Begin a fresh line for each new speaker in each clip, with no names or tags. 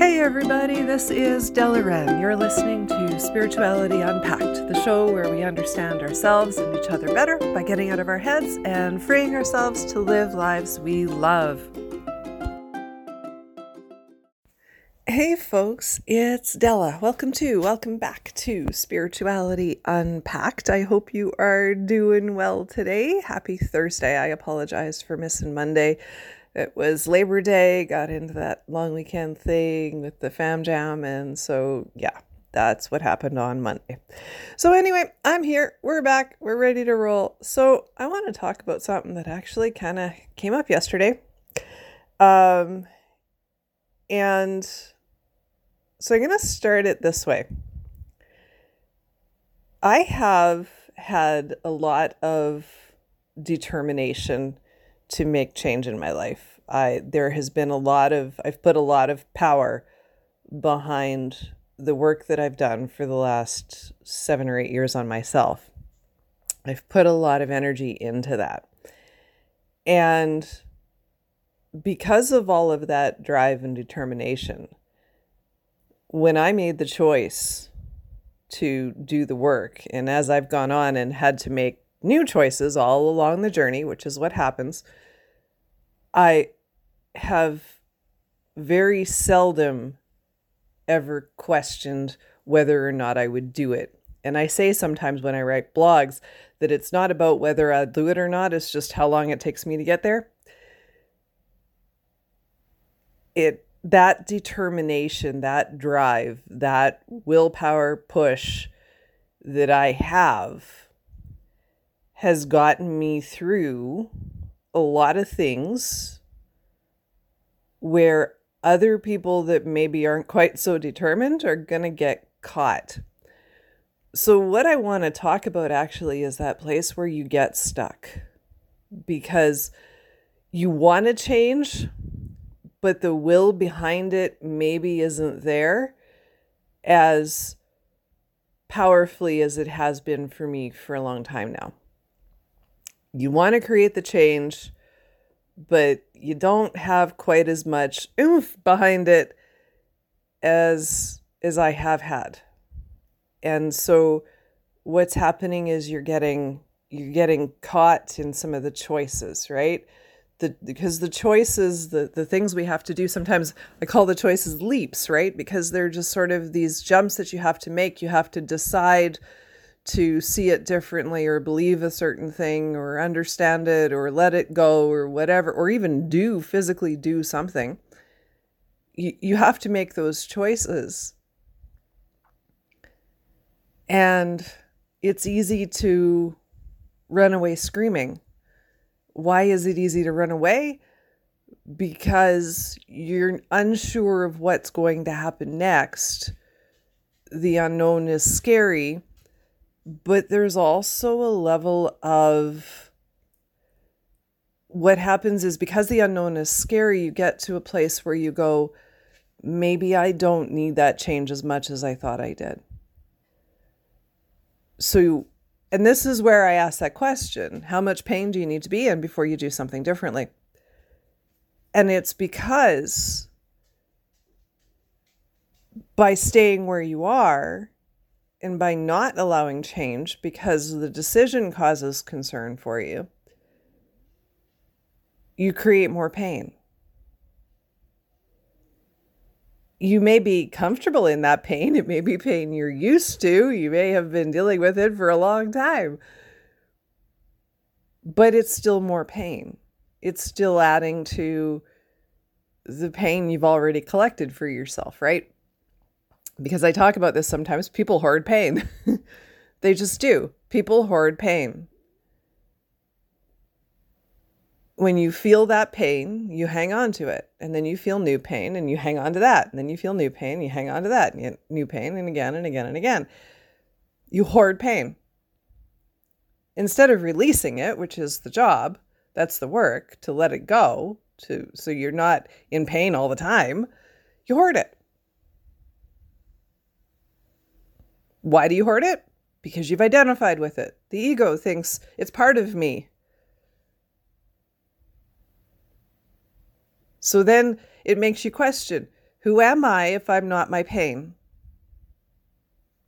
Hey everybody, this is Della Wren. You're listening to Spirituality Unpacked, the show where we understand ourselves and each other better by getting out of our heads and freeing ourselves to live lives we love. Hey folks, it's Della. Welcome to, welcome back to Spirituality Unpacked. I hope you are doing well today. Happy Thursday. I apologize for missing Monday. It was Labor Day, got into that long weekend thing with the fam jam, and so yeah, that's what happened on Monday. So, anyway, I'm here. We're back. We're ready to roll. So, I want to talk about something that actually kind of came up yesterday. Um, and so I'm going to start it this way. I have had a lot of determination to make change in my life. I there has been a lot of I've put a lot of power behind the work that I've done for the last 7 or 8 years on myself. I've put a lot of energy into that. And because of all of that drive and determination, when I made the choice to do the work, and as I've gone on and had to make new choices all along the journey, which is what happens, I have very seldom ever questioned whether or not I would do it. And I say sometimes when I write blogs that it's not about whether I'll do it or not, it's just how long it takes me to get there. It that determination, that drive, that willpower push that I have has gotten me through a lot of things where other people that maybe aren't quite so determined are going to get caught. So, what I want to talk about actually is that place where you get stuck because you want to change, but the will behind it maybe isn't there as powerfully as it has been for me for a long time now. You want to create the change, but you don't have quite as much oomph behind it as as I have had. And so what's happening is you're getting you're getting caught in some of the choices, right? the because the choices the the things we have to do sometimes i call the choices leaps right because they're just sort of these jumps that you have to make you have to decide to see it differently or believe a certain thing or understand it or let it go or whatever or even do physically do something you, you have to make those choices and it's easy to run away screaming why is it easy to run away? Because you're unsure of what's going to happen next. The unknown is scary, but there's also a level of what happens is because the unknown is scary, you get to a place where you go, maybe I don't need that change as much as I thought I did. So and this is where I ask that question How much pain do you need to be in before you do something differently? And it's because by staying where you are and by not allowing change because the decision causes concern for you, you create more pain. you may be comfortable in that pain. It may be pain you're used to. You may have been dealing with it for a long time. But it's still more pain. It's still adding to the pain you've already collected for yourself, right? Because I talk about this sometimes. People hoard pain. they just do. People hoard pain when you feel that pain, you hang on to it. And then you feel new pain and you hang on to that. And then you feel new pain, you hang on to that. And new pain and again and again and again. You hoard pain. Instead of releasing it, which is the job, that's the work, to let it go, to so you're not in pain all the time, you hoard it. Why do you hoard it? Because you've identified with it. The ego thinks it's part of me. So then it makes you question Who am I if I'm not my pain?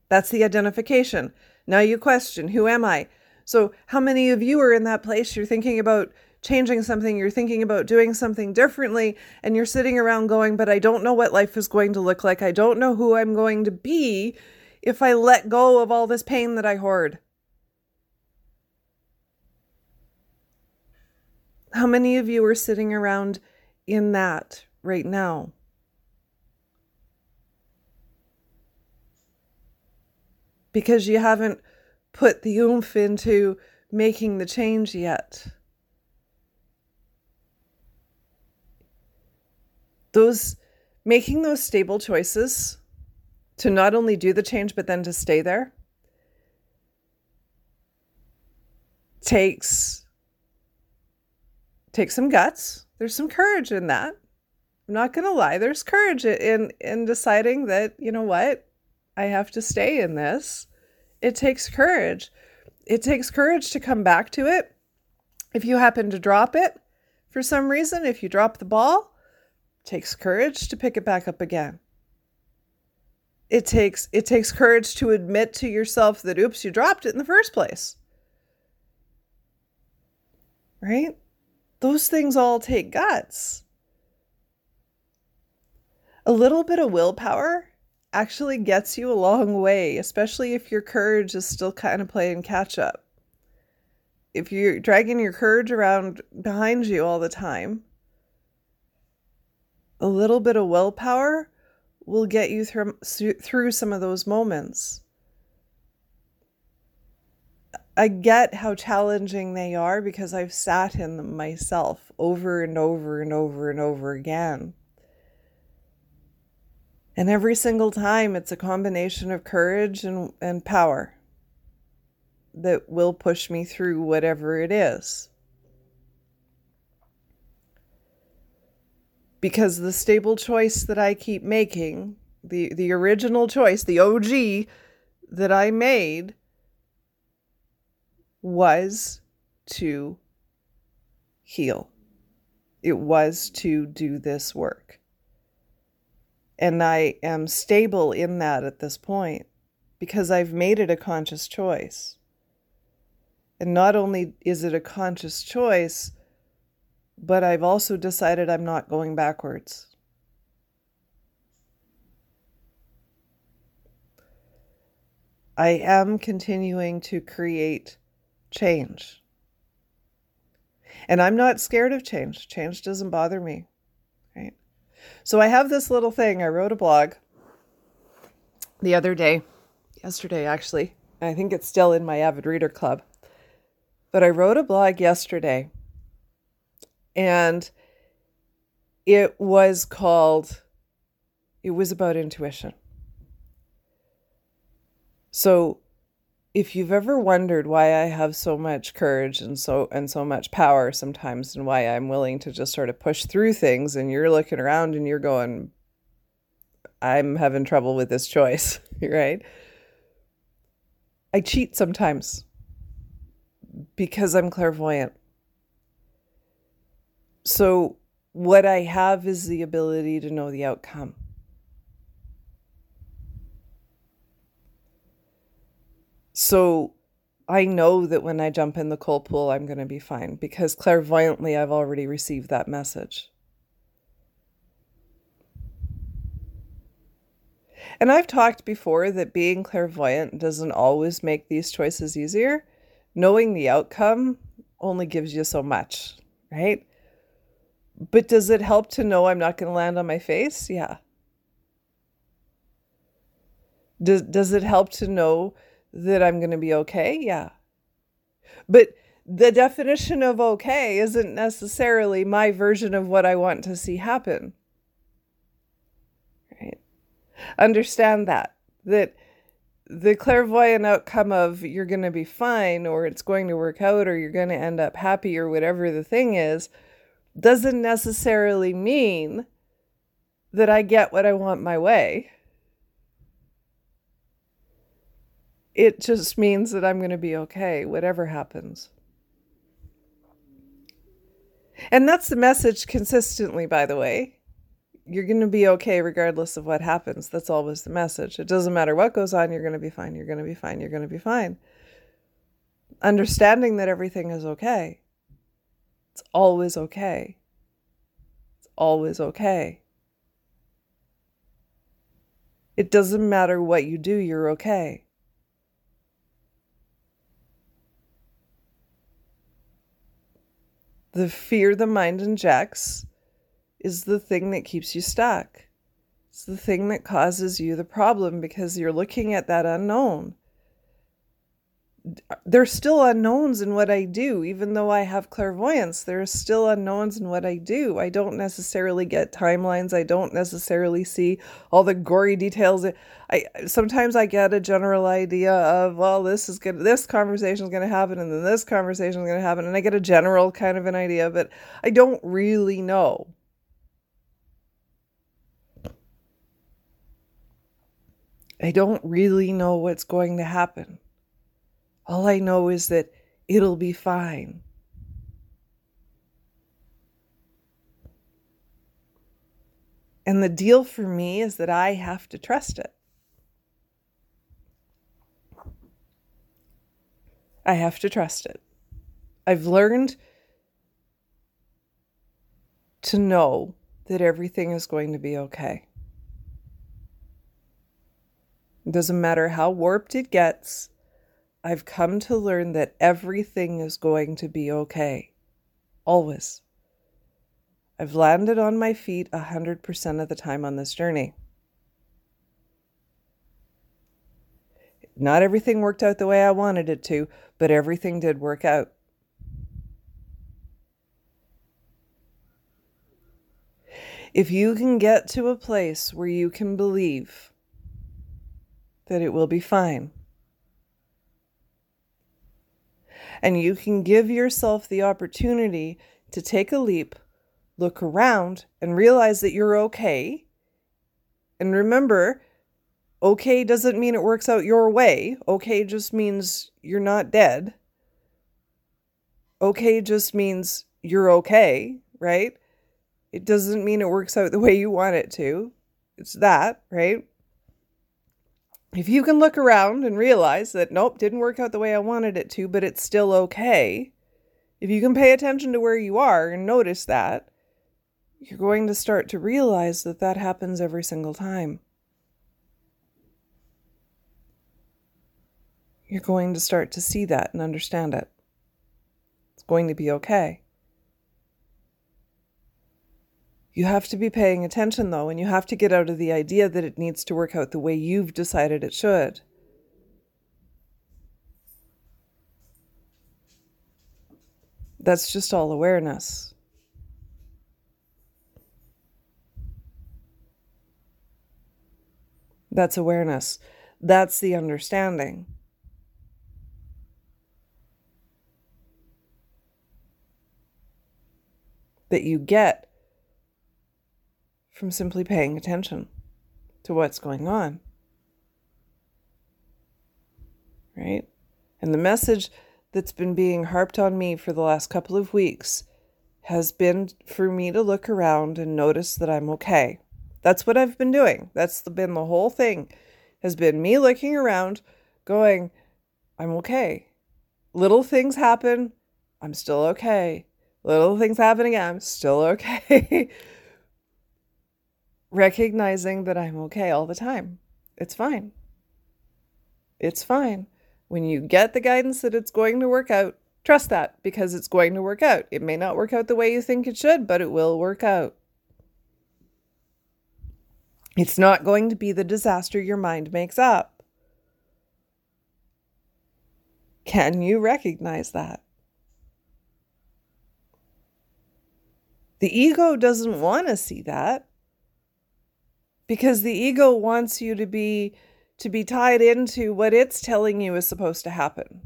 That's the identification. Now you question, who am I? So, how many of you are in that place? You're thinking about changing something, you're thinking about doing something differently, and you're sitting around going, But I don't know what life is going to look like. I don't know who I'm going to be if I let go of all this pain that I hoard. How many of you are sitting around in that right now? Because you haven't put the oomph into making the change yet. Those making those stable choices to not only do the change but then to stay there takes takes some guts. There's some courage in that. I'm not going to lie. There's courage in in deciding that, you know what? I have to stay in this it takes courage. It takes courage to come back to it. If you happen to drop it for some reason, if you drop the ball, takes courage to pick it back up again. It takes it takes courage to admit to yourself that oops, you dropped it in the first place. Right? Those things all take guts. A little bit of willpower actually gets you a long way, especially if your courage is still kind of playing catch up. If you're dragging your courage around behind you all the time, a little bit of willpower will get you through, through some of those moments. I get how challenging they are because I've sat in them myself over and over and over and over again. And every single time, it's a combination of courage and, and power that will push me through whatever it is. Because the stable choice that I keep making, the, the original choice, the OG that I made, was to heal. It was to do this work. And I am stable in that at this point because I've made it a conscious choice. And not only is it a conscious choice, but I've also decided I'm not going backwards. I am continuing to create change. And I'm not scared of change. Change doesn't bother me. Right? So I have this little thing. I wrote a blog the other day, yesterday actually. I think it's still in my avid reader club. But I wrote a blog yesterday and it was called, it was about intuition. So if you've ever wondered why I have so much courage and so and so much power sometimes and why I'm willing to just sort of push through things and you're looking around and you're going I'm having trouble with this choice, right? I cheat sometimes because I'm clairvoyant. So what I have is the ability to know the outcome. So I know that when I jump in the cold pool, I'm going to be fine because clairvoyantly I've already received that message. And I've talked before that being clairvoyant doesn't always make these choices easier. Knowing the outcome only gives you so much, right? But does it help to know I'm not going to land on my face? Yeah. Does, does it help to know that I'm going to be okay? Yeah. But the definition of okay isn't necessarily my version of what I want to see happen. Right? Understand that. That the clairvoyant outcome of you're going to be fine or it's going to work out or you're going to end up happy or whatever the thing is doesn't necessarily mean that I get what I want my way. it just means that I'm going to be okay, whatever happens. And that's the message consistently, by the way. you're going to be okay regardless of what happens. That's always the message. It doesn't matter what goes on, you're going to be fine. You're going to be fine. You're going to be fine. Understanding that everything is okay. It's always okay. It's always okay. It doesn't matter what you do, you're okay. The fear the mind injects is the thing that keeps you stuck. It's the thing that causes you the problem because you're looking at that unknown. There's still unknowns in what I do, even though I have clairvoyance. There are still unknowns in what I do. I don't necessarily get timelines. I don't necessarily see all the gory details. I sometimes I get a general idea of well, this is good. This conversation is going to happen, and then this conversation is going to happen, and I get a general kind of an idea, but I don't really know. I don't really know what's going to happen. All I know is that it'll be fine. And the deal for me is that I have to trust it. I have to trust it. I've learned to know that everything is going to be okay. It doesn't matter how warped it gets, I've come to learn that everything is going to be okay. Always. I've landed on my feet 100% of the time on this journey. Not everything worked out the way I wanted it to, but everything did work out. If you can get to a place where you can believe that it will be fine. And you can give yourself the opportunity to take a leap, look around, and realize that you're okay. And remember, okay doesn't mean it works out your way. Okay just means you're not dead. Okay just means you're okay, right? It doesn't mean it works out the way you want it to. It's that, right? If you can look around and realize that, nope, didn't work out the way I wanted it to, but it's still okay, if you can pay attention to where you are and notice that, you're going to start to realize that that happens every single time. You're going to start to see that and understand it. It's going to be okay. You have to be paying attention though, and you have to get out of the idea that it needs to work out the way you've decided it should. That's just all awareness. That's awareness. That's the understanding. That you get from simply paying attention to what's going on. Right? And the message that's been being harped on me for the last couple of weeks has been for me to look around and notice that I'm okay. That's what I've been doing. That's been the whole thing has been me looking around going I'm okay. Little things happen, I'm still okay. Little things happen again, I'm still okay. recognizing that I'm okay all the time. It's fine. It's fine. When you get the guidance that it's going to work out, trust that because it's going to work out. It may not work out the way you think it should, but it will work out. It's not going to be the disaster your mind makes up. Can you recognize that? The ego doesn't want to see that because the ego wants you to be to be tied into what it's telling you is supposed to happen.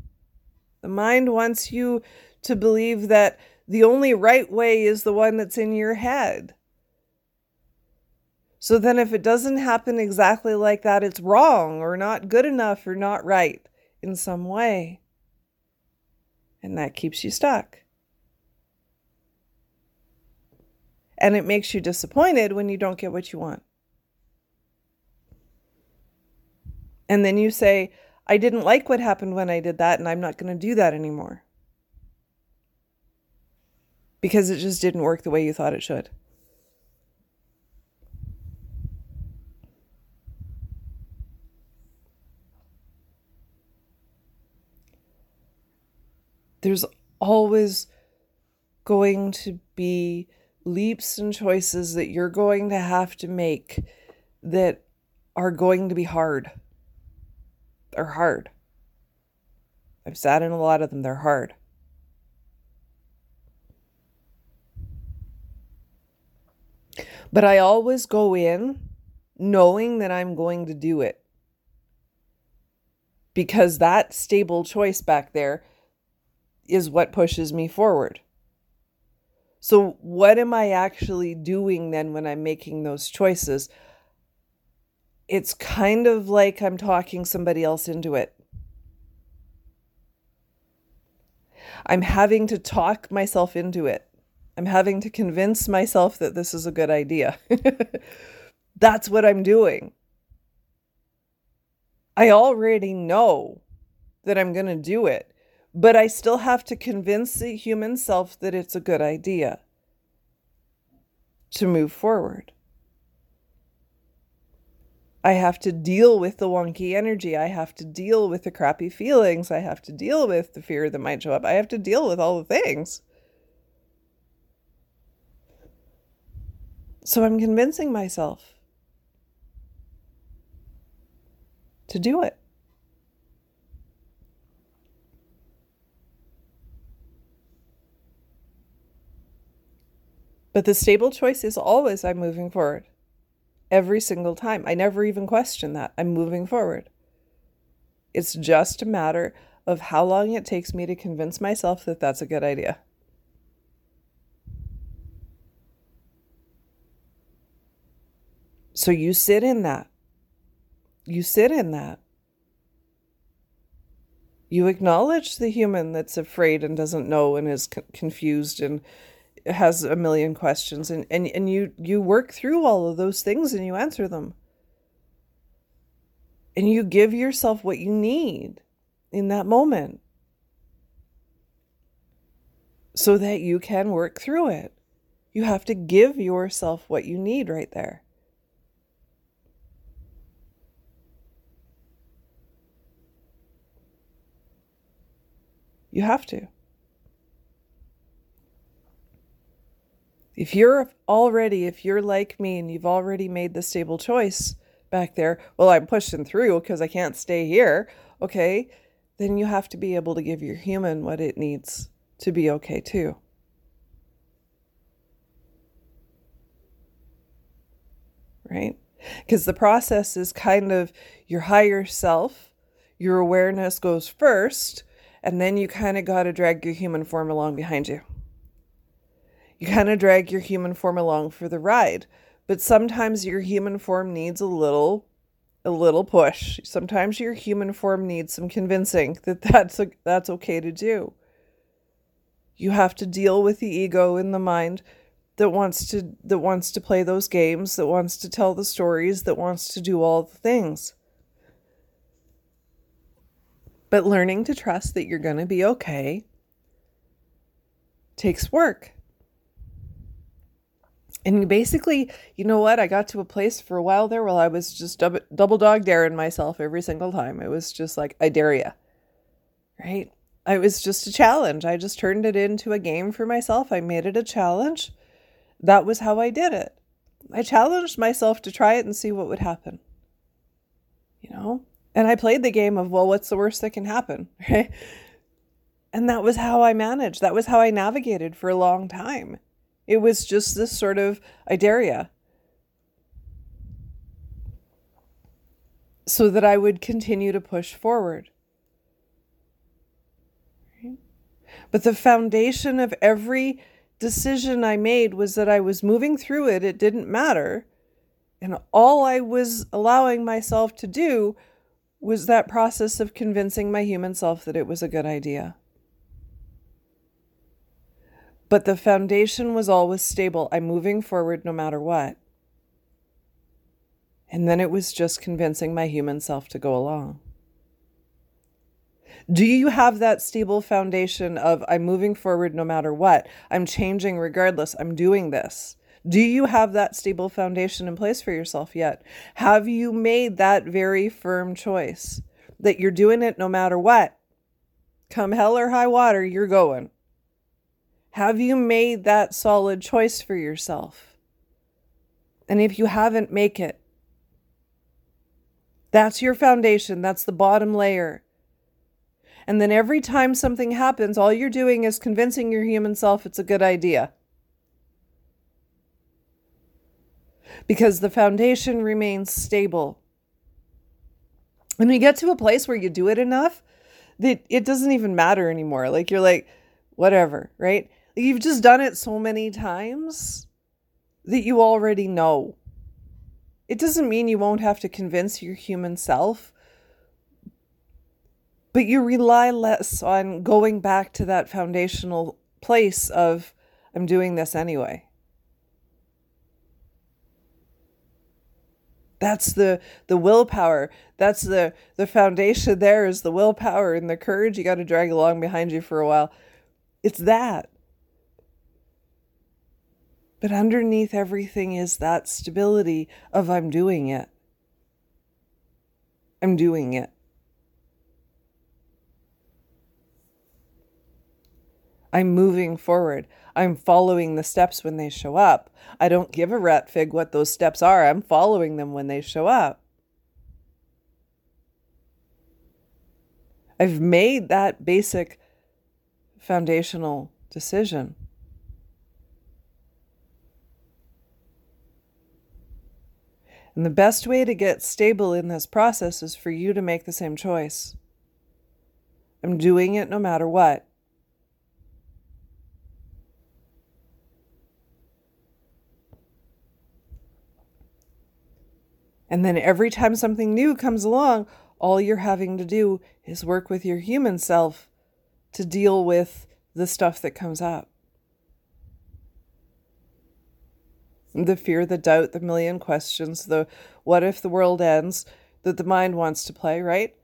The mind wants you to believe that the only right way is the one that's in your head. So then, if it doesn't happen exactly like that, it's wrong or not good enough or not right in some way. And that keeps you stuck. And it makes you disappointed when you don't get what you want. And then you say, I didn't like what happened when I did that, and I'm not going to do that anymore. Because it just didn't work the way you thought it should. There's always going to be leaps and choices that you're going to have to make that are going to be hard. They're hard. I've sat in a lot of them, they're hard. But I always go in knowing that I'm going to do it. Because that stable choice back there is what pushes me forward. So, what am I actually doing then when I'm making those choices? It's kind of like I'm talking somebody else into it. I'm having to talk myself into it. I'm having to convince myself that this is a good idea. That's what I'm doing. I already know that I'm going to do it but I still have to convince the human self that it's a good idea to move forward. I have to deal with the wonky energy. I have to deal with the crappy feelings. I have to deal with the fear that might show up. I have to deal with all the things. So I'm convincing myself to do it. But the stable choice is always I'm moving forward. Every single time. I never even question that. I'm moving forward. It's just a matter of how long it takes me to convince myself that that's a good idea. So you sit in that. You sit in that. You acknowledge the human that's afraid and doesn't know and is confused and has a million questions and, and, and you you work through all of those things and you answer them. And you give yourself what you need in that moment so that you can work through it. You have to give yourself what you need right there. You have to if you're already, if you're like me and you've already made the stable choice back there, well, I'm pushing through because I can't stay here. Okay. Then you have to be able to give your human what it needs to be okay too. Right? Because the process is kind of your higher self, your awareness goes first, and then you kind of got to drag your human form along behind you you kind of drag your human form along for the ride. But sometimes your human form needs a little a little push. Sometimes your human form needs some convincing that that's a, that's okay to do. You have to deal with the ego in the mind that wants to that wants to play those games, that wants to tell the stories, that wants to do all the things. But learning to trust that you're going to be okay takes work. And basically, you know what? I got to a place for a while there where I was just double, double dog daring myself every single time. It was just like, I dare you. Right? I was just a challenge. I just turned it into a game for myself. I made it a challenge. That was how I did it. I challenged myself to try it and see what would happen. You know? And I played the game of, well, what's the worst that can happen? Right? And that was how I managed. That was how I navigated for a long time. It was just this sort of idaria. So that I would continue to push forward. But the foundation of every decision I made was that I was moving through it, it didn't matter. And all I was allowing myself to do was that process of convincing my human self that it was a good idea. But the foundation was always stable. I'm moving forward no matter what. And then it was just convincing my human self to go along. Do you have that stable foundation of I'm moving forward no matter what? I'm changing regardless. I'm doing this. Do you have that stable foundation in place for yourself yet? Have you made that very firm choice that you're doing it no matter what? Come hell or high water, you're going. Have you made that solid choice for yourself? And if you haven't, make it. That's your foundation. That's the bottom layer. And then every time something happens, all you're doing is convincing your human self it's a good idea. Because the foundation remains stable. When you get to a place where you do it enough, that it doesn't even matter anymore. Like you're like, whatever, right? You've just done it so many times that you already know. It doesn't mean you won't have to convince your human self, but you rely less on going back to that foundational place of, I'm doing this anyway. That's the the willpower. That's the the foundation there is the willpower and the courage you got to drag along behind you for a while. It's that. But underneath everything is that stability of I'm doing it. I'm doing it. I'm moving forward. I'm following the steps when they show up. I don't give a rat fig what those steps are. I'm following them when they show up. I've made that basic foundational decision. And the best way to get stable in this process is for you to make the same choice. I'm doing it no matter what. And then every time something new comes along, all you're having to do is work with your human self to deal with the stuff that comes up. The fear, the doubt, the million questions, the what if the world ends that the mind wants to play, right?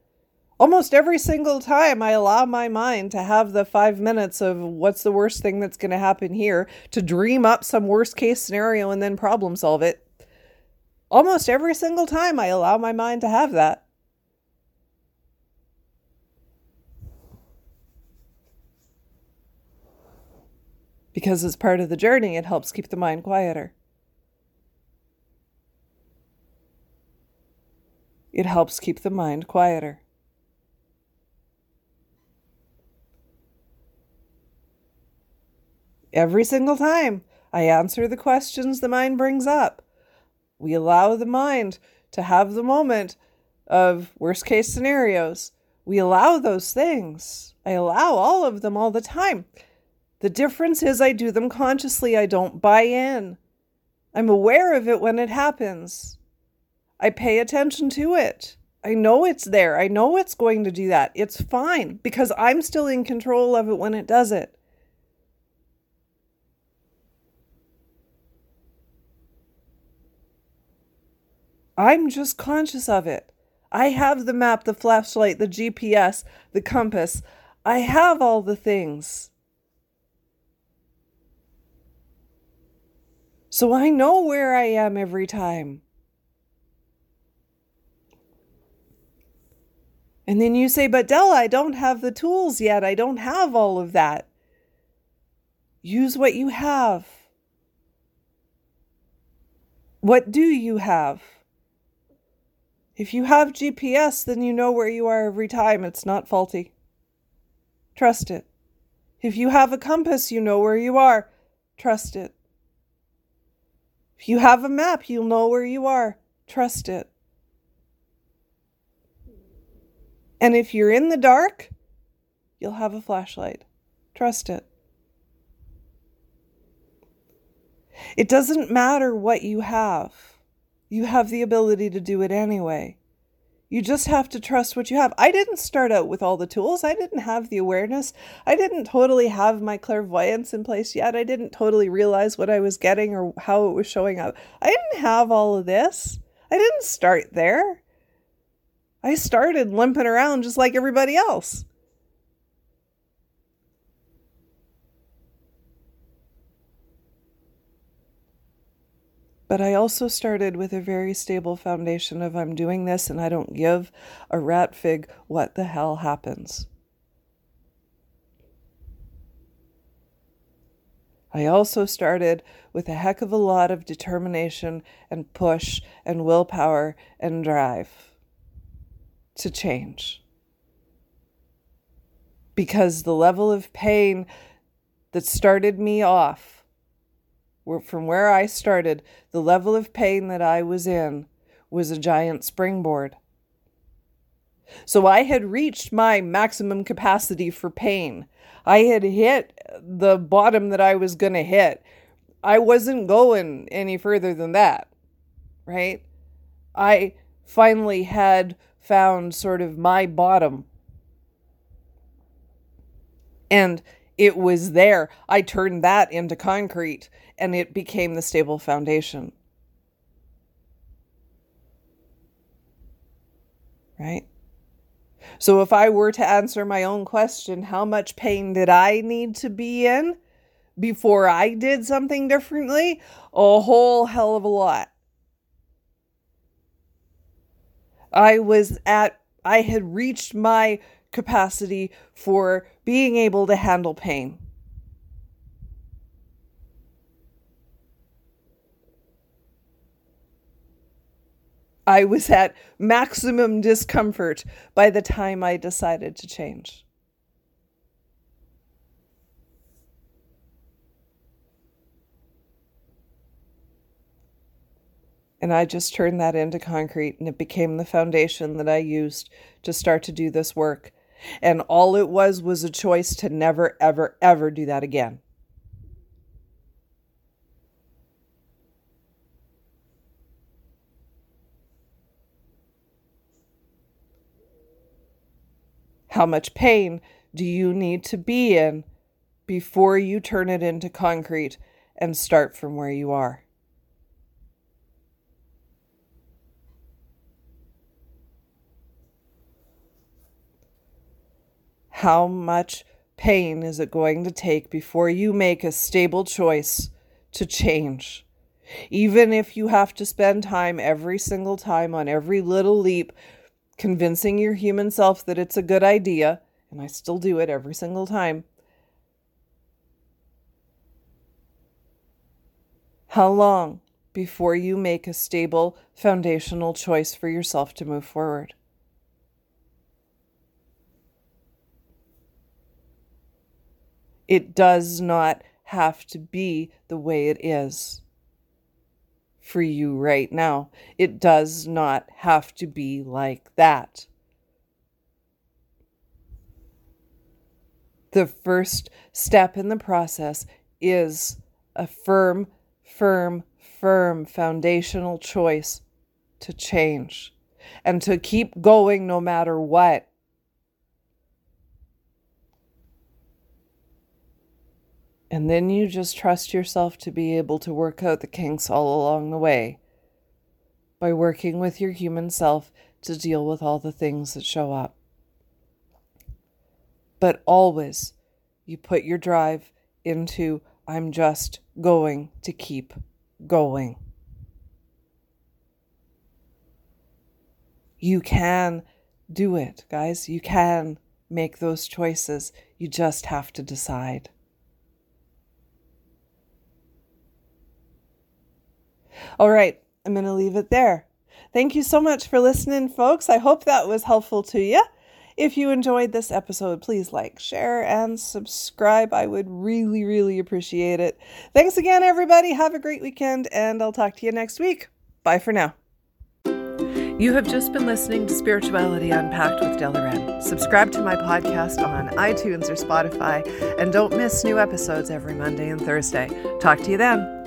Almost every single time I allow my mind to have the five minutes of what's the worst thing that's going to happen here, to dream up some worst case scenario and then problem solve it. Almost every single time I allow my mind to have that. Because as part of the journey, it helps keep the mind quieter. It helps keep the mind quieter. Every single time I answer the questions the mind brings up, we allow the mind to have the moment of worst case scenarios. We allow those things. I allow all of them all the time. The difference is I do them consciously, I don't buy in. I'm aware of it when it happens. I pay attention to it. I know it's there. I know it's going to do that. It's fine because I'm still in control of it when it does it. I'm just conscious of it. I have the map, the flashlight, the GPS, the compass. I have all the things. So I know where I am every time. And then you say, But Della, I don't have the tools yet. I don't have all of that. Use what you have. What do you have? If you have GPS, then you know where you are every time. It's not faulty. Trust it. If you have a compass, you know where you are. Trust it. If you have a map, you'll know where you are. Trust it. And if you're in the dark, you'll have a flashlight. Trust it. It doesn't matter what you have, you have the ability to do it anyway. You just have to trust what you have. I didn't start out with all the tools. I didn't have the awareness. I didn't totally have my clairvoyance in place yet. I didn't totally realize what I was getting or how it was showing up. I didn't have all of this. I didn't start there. I started limping around just like everybody else. But I also started with a very stable foundation of I'm doing this and I don't give a rat fig what the hell happens. I also started with a heck of a lot of determination and push and willpower and drive to change. Because the level of pain that started me off from where I started, the level of pain that I was in was a giant springboard. So I had reached my maximum capacity for pain. I had hit the bottom that I was going to hit. I wasn't going any further than that, right? I finally had found sort of my bottom. And it was there. I turned that into concrete and it became the stable foundation. Right? So, if I were to answer my own question, how much pain did I need to be in before I did something differently? A whole hell of a lot. I was at, I had reached my capacity for being able to handle pain. I was at maximum discomfort by the time I decided to change. And I just turned that into concrete, and it became the foundation that I used to start to do this work. And all it was was a choice to never, ever, ever do that again. How much pain do you need to be in before you turn it into concrete and start from where you are? How much pain is it going to take before you make a stable choice to change? Even if you have to spend time every single time on every little leap convincing your human self that it's a good idea, and I still do it every single time. How long before you make a stable foundational choice for yourself to move forward? It does not have to be the way it is for you right now. It does not have to be like that. The first step in the process is a firm, firm, firm foundational choice to change and to keep going no matter what. And then you just trust yourself to be able to work out the kinks all along the way by working with your human self to deal with all the things that show up. But always you put your drive into I'm just going to keep going. You can do it, guys. You can make those choices. You just have to decide. All right, I'm going to leave it there. Thank you so much for listening, folks. I hope that was helpful to you. If you enjoyed this episode, please like, share, and subscribe. I would really, really appreciate it. Thanks again, everybody. Have a great weekend, and I'll talk to you next week. Bye for now. You have just been listening to Spirituality Unpacked with Della Subscribe to my podcast on iTunes or Spotify, and don't miss new episodes every Monday and Thursday. Talk to you then.